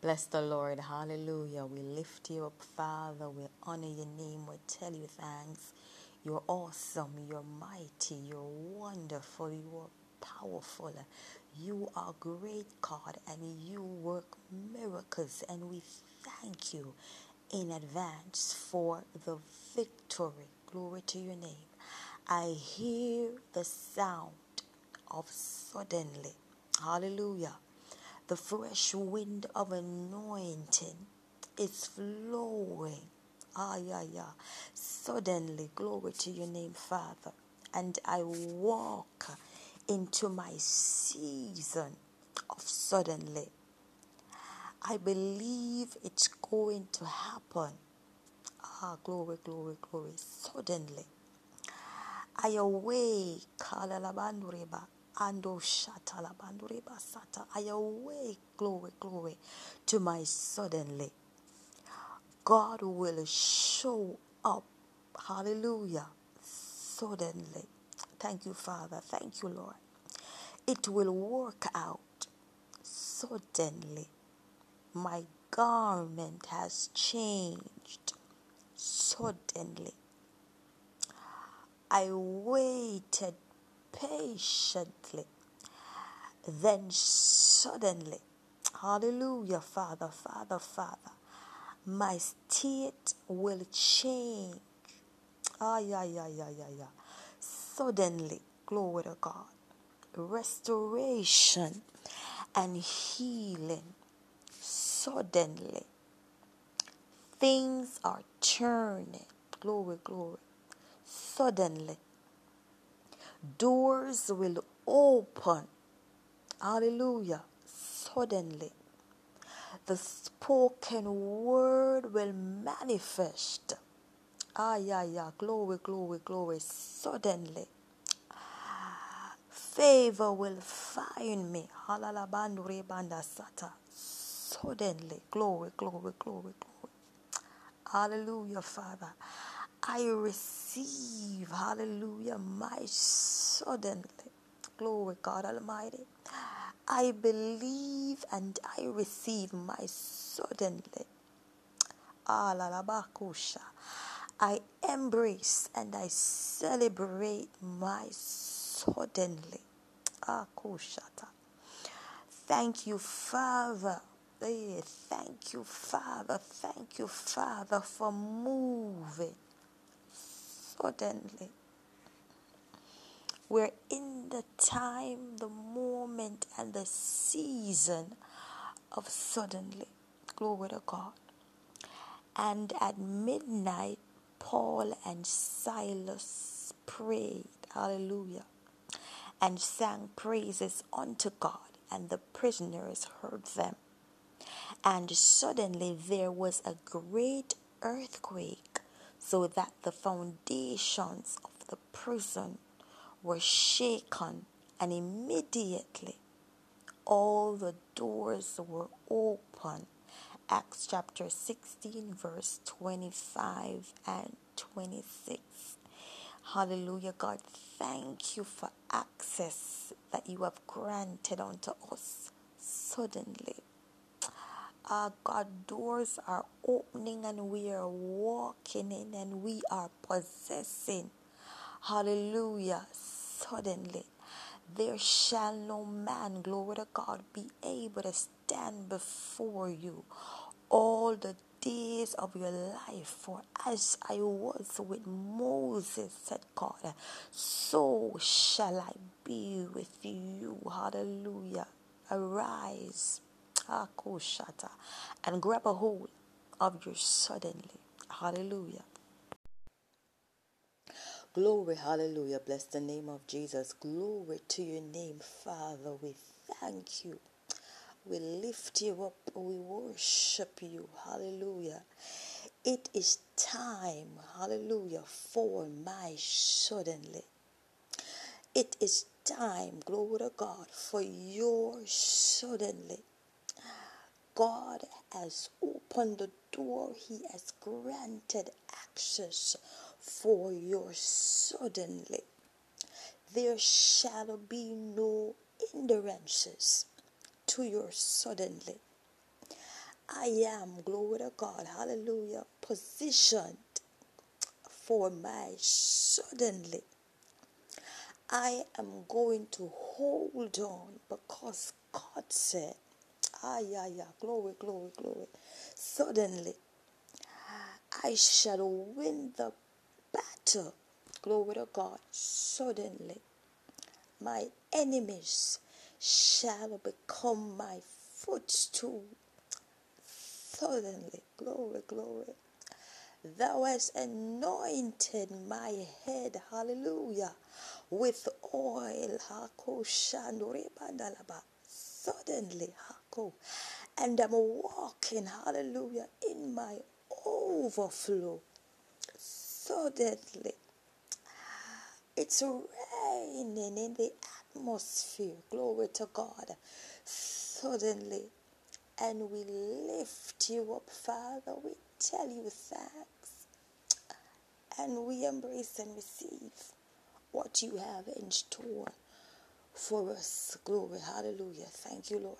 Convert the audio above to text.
Bless the Lord. Hallelujah. We lift you up, Father. We honor your name. We tell you thanks. You're awesome. You're mighty. You're wonderful. You are powerful. You are great, God, and you work miracles. And we thank you in advance for the victory. Glory to your name. I hear the sound of suddenly. Hallelujah the fresh wind of anointing is flowing. Ah, yeah, yeah. Suddenly, glory to your name, Father. And I walk into my season of suddenly. I believe it's going to happen. Ah, glory, glory, glory. Suddenly. I awake. Ando shatala bandureba sata. I awake, glory, glory, to my suddenly. God will show up. Hallelujah. Suddenly. Thank you, Father. Thank you, Lord. It will work out suddenly. My garment has changed suddenly. I waited patiently. Then suddenly, hallelujah, Father, Father, Father, my state will change. Ah, yeah, yeah, yeah, yeah, yeah. Suddenly, glory to God, restoration and healing. Suddenly, things are turning. Glory, glory. Suddenly, Doors will open. Hallelujah. Suddenly, the spoken word will manifest. Ah, yeah, yeah. Glory, glory, glory. Suddenly, favor will find me. Suddenly, glory, glory, glory, glory. Hallelujah, Father. I receive, hallelujah, my suddenly. Glory, God Almighty. I believe and I receive my suddenly. Ah, I embrace and I celebrate my suddenly. Ah, thank you, Father. Eh, thank you, Father. Thank you, Father, for moving suddenly. We're in the time, the moment, and the season of suddenly. Glory to God. And at midnight, Paul and Silas prayed, hallelujah, and sang praises unto God, and the prisoners heard them. And suddenly there was a great earthquake so that the foundations of the prison were shaken, and immediately all the doors were open. Acts chapter 16, verse 25 and 26. Hallelujah, God. Thank you for access that you have granted unto us suddenly uh, God, doors are opening and we are walking in and we are possessing. Hallelujah. Suddenly, there shall no man, glory to God, be able to stand before you all the days of your life. For as I was with Moses, said God, so shall I be with you. Hallelujah. Arise And grab a hold of your suddenly. Hallelujah. Glory, hallelujah. Bless the name of Jesus. Glory to your name, Father. We thank you. We lift you up. We worship you. Hallelujah. It is time, hallelujah, for my suddenly. It is time, glory to God, for your suddenly. God has opened the door, He has granted access for your suddenly. There shall be no hindrances to your suddenly. I am, glory to God, hallelujah, positioned for my suddenly. I am going to hold on because God said, ah, yeah, yeah, glory, glory, glory. Suddenly, I shall win the battle. Glory to God. Suddenly, my enemies shall become my footstool. Suddenly, glory, glory. Thou hast anointed my head, hallelujah, with oil. Suddenly, and I'm walking, hallelujah, in my overflow. Suddenly, it's raining in the atmosphere. Glory to God. Suddenly, and we lift you up, Father. We tell you thanks. And we embrace and receive what you have in store for us. Glory. Hallelujah. Thank you, Lord.